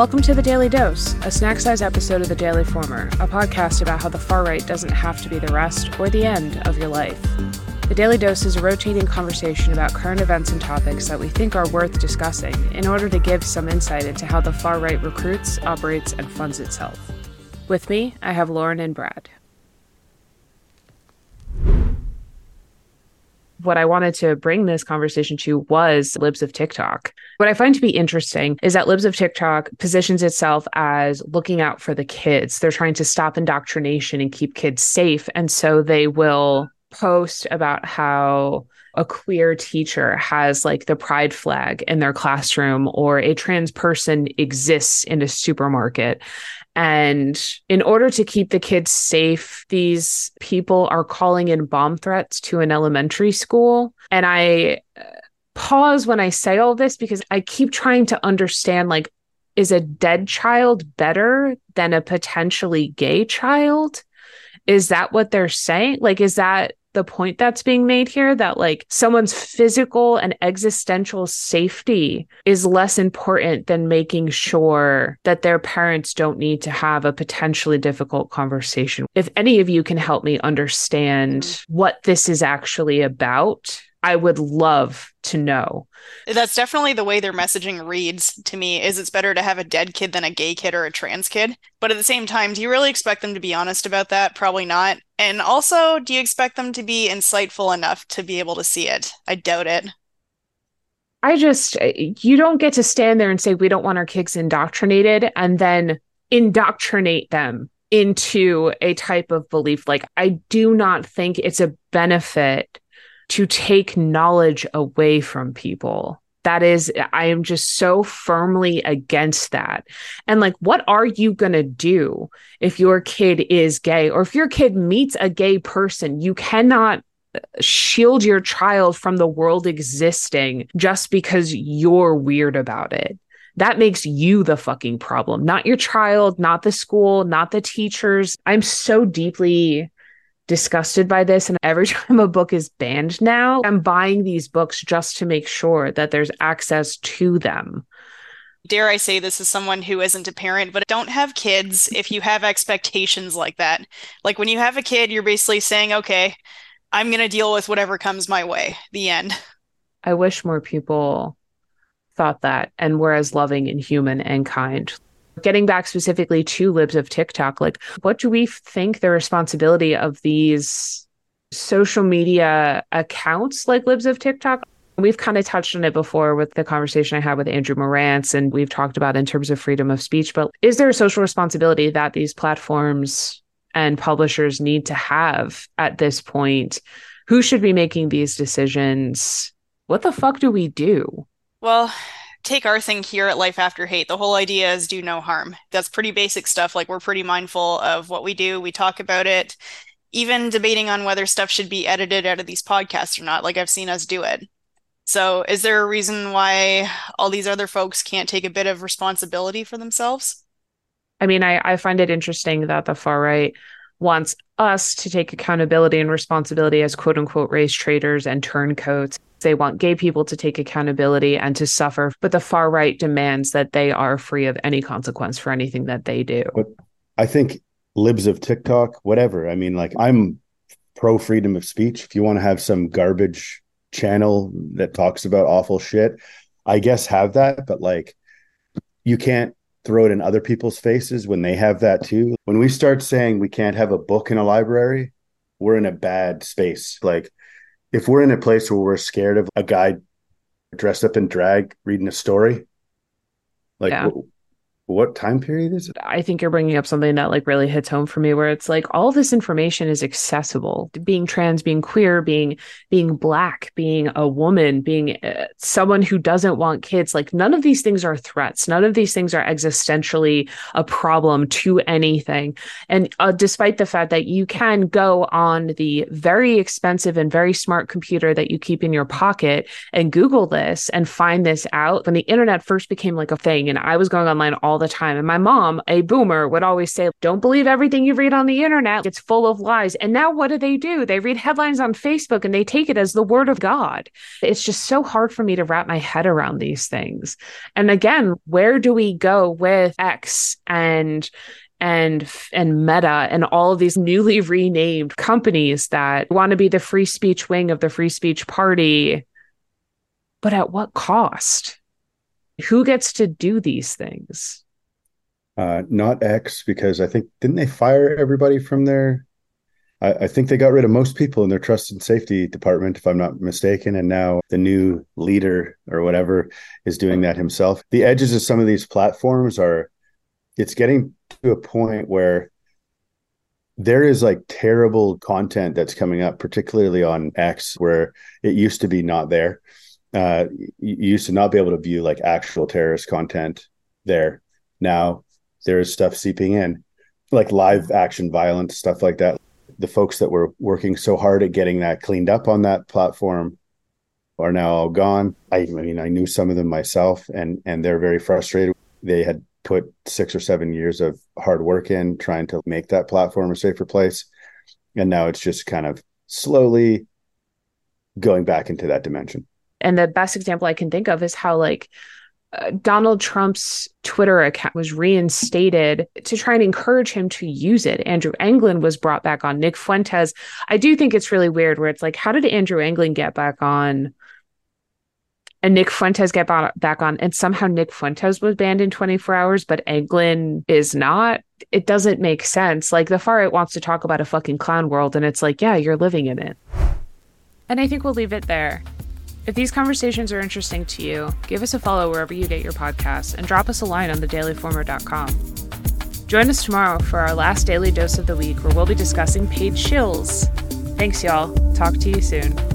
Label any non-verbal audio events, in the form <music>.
Welcome to The Daily Dose, a snack size episode of The Daily Former, a podcast about how the far right doesn't have to be the rest or the end of your life. The Daily Dose is a rotating conversation about current events and topics that we think are worth discussing in order to give some insight into how the far right recruits, operates, and funds itself. With me, I have Lauren and Brad. What I wanted to bring this conversation to was Libs of TikTok. What I find to be interesting is that Libs of TikTok positions itself as looking out for the kids. They're trying to stop indoctrination and keep kids safe. And so they will post about how a queer teacher has like the pride flag in their classroom or a trans person exists in a supermarket and in order to keep the kids safe, these people are calling in bomb threats to an elementary school. And I uh, pause when I say all this because I keep trying to understand like, is a dead child better than a potentially gay child? Is that what they're saying? Like, is that the point that's being made here that like someone's physical and existential safety is less important than making sure that their parents don't need to have a potentially difficult conversation. If any of you can help me understand mm-hmm. what this is actually about, I would love to know. That's definitely the way their messaging reads to me is it's better to have a dead kid than a gay kid or a trans kid. But at the same time, do you really expect them to be honest about that? Probably not. And also, do you expect them to be insightful enough to be able to see it? I doubt it. I just eh, you don't get to stand there and say we don't want our kids indoctrinated and then indoctrinate them into a type of belief like I do not think it's a benefit to take knowledge away from people. That is, I am just so firmly against that. And like, what are you going to do if your kid is gay or if your kid meets a gay person? You cannot uh, shield your child from the world existing just because you're weird about it. That makes you the fucking problem, not your child, not the school, not the teachers. I'm so deeply disgusted by this. And every <laughs> time a book is banned now, I'm buying these books just to make sure that there's access to them. Dare I say this as someone who isn't a parent, but don't have kids if you have expectations like that. Like when you have a kid, you're basically saying, okay, I'm going to deal with whatever comes my way. The end. I wish more people thought that and were as loving and human and kind getting back specifically to libs of TikTok, like what do we think the responsibility of these social media accounts like libs of TikTok? We've kind of touched on it before with the conversation I had with Andrew Marantz, and we've talked about in terms of freedom of speech. But is there a social responsibility that these platforms and publishers need to have at this point? Who should be making these decisions? What the fuck do we do? Well, take our thing here at Life After Hate. The whole idea is do no harm. That's pretty basic stuff. Like we're pretty mindful of what we do. We talk about it, even debating on whether stuff should be edited out of these podcasts or not. Like I've seen us do it. So is there a reason why all these other folks can't take a bit of responsibility for themselves? I mean, I, I find it interesting that the far right wants us to take accountability and responsibility as quote unquote race traitors and turncoats. They want gay people to take accountability and to suffer, but the far right demands that they are free of any consequence for anything that they do. But I think libs of TikTok, whatever. I mean, like I'm pro freedom of speech. If you want to have some garbage channel that talks about awful shit, I guess have that, but like you can't throw it in other people's faces when they have that too. When we start saying we can't have a book in a library, we're in a bad space. Like if we're in a place where we're scared of a guy dressed up in drag reading a story, like yeah what time period is it? I think you're bringing up something that like really hits home for me where it's like all this information is accessible. Being trans, being queer, being being black, being a woman, being uh, someone who doesn't want kids, like none of these things are threats. None of these things are existentially a problem to anything. And uh, despite the fact that you can go on the very expensive and very smart computer that you keep in your pocket and Google this and find this out when the internet first became like a thing and I was going online all the time. And my mom, a boomer, would always say, Don't believe everything you read on the internet. It's full of lies. And now what do they do? They read headlines on Facebook and they take it as the word of God. It's just so hard for me to wrap my head around these things. And again, where do we go with X and and and Meta and all of these newly renamed companies that want to be the free speech wing of the free speech party but at what cost who gets to do these things uh not x because i think didn't they fire everybody from their I, I think they got rid of most people in their trust and safety department if i'm not mistaken and now the new leader or whatever is doing that himself the edges of some of these platforms are it's getting to a point where there is like terrible content that's coming up, particularly on X, where it used to be not there. Uh, you used to not be able to view like actual terrorist content there. Now there is stuff seeping in, like live action violence, stuff like that. The folks that were working so hard at getting that cleaned up on that platform are now all gone. I, I mean, I knew some of them myself, and and they're very frustrated. They had put six or seven years of hard work in trying to make that platform a safer place. And now it's just kind of slowly going back into that dimension. And the best example I can think of is how, like, Donald Trump's Twitter account was reinstated to try and encourage him to use it. Andrew Anglin was brought back on. Nick Fuentes. I do think it's really weird where it's like, how did Andrew Anglin get back on and Nick Fuentes get back on, and somehow Nick Fuentes was banned in 24 hours, but Anglin is not. It doesn't make sense. Like the far right wants to talk about a fucking clown world, and it's like, yeah, you're living in it. And I think we'll leave it there. If these conversations are interesting to you, give us a follow wherever you get your podcasts and drop us a line on thedailyformer.com. Join us tomorrow for our last daily dose of the week where we'll be discussing paid shills. Thanks, y'all. Talk to you soon.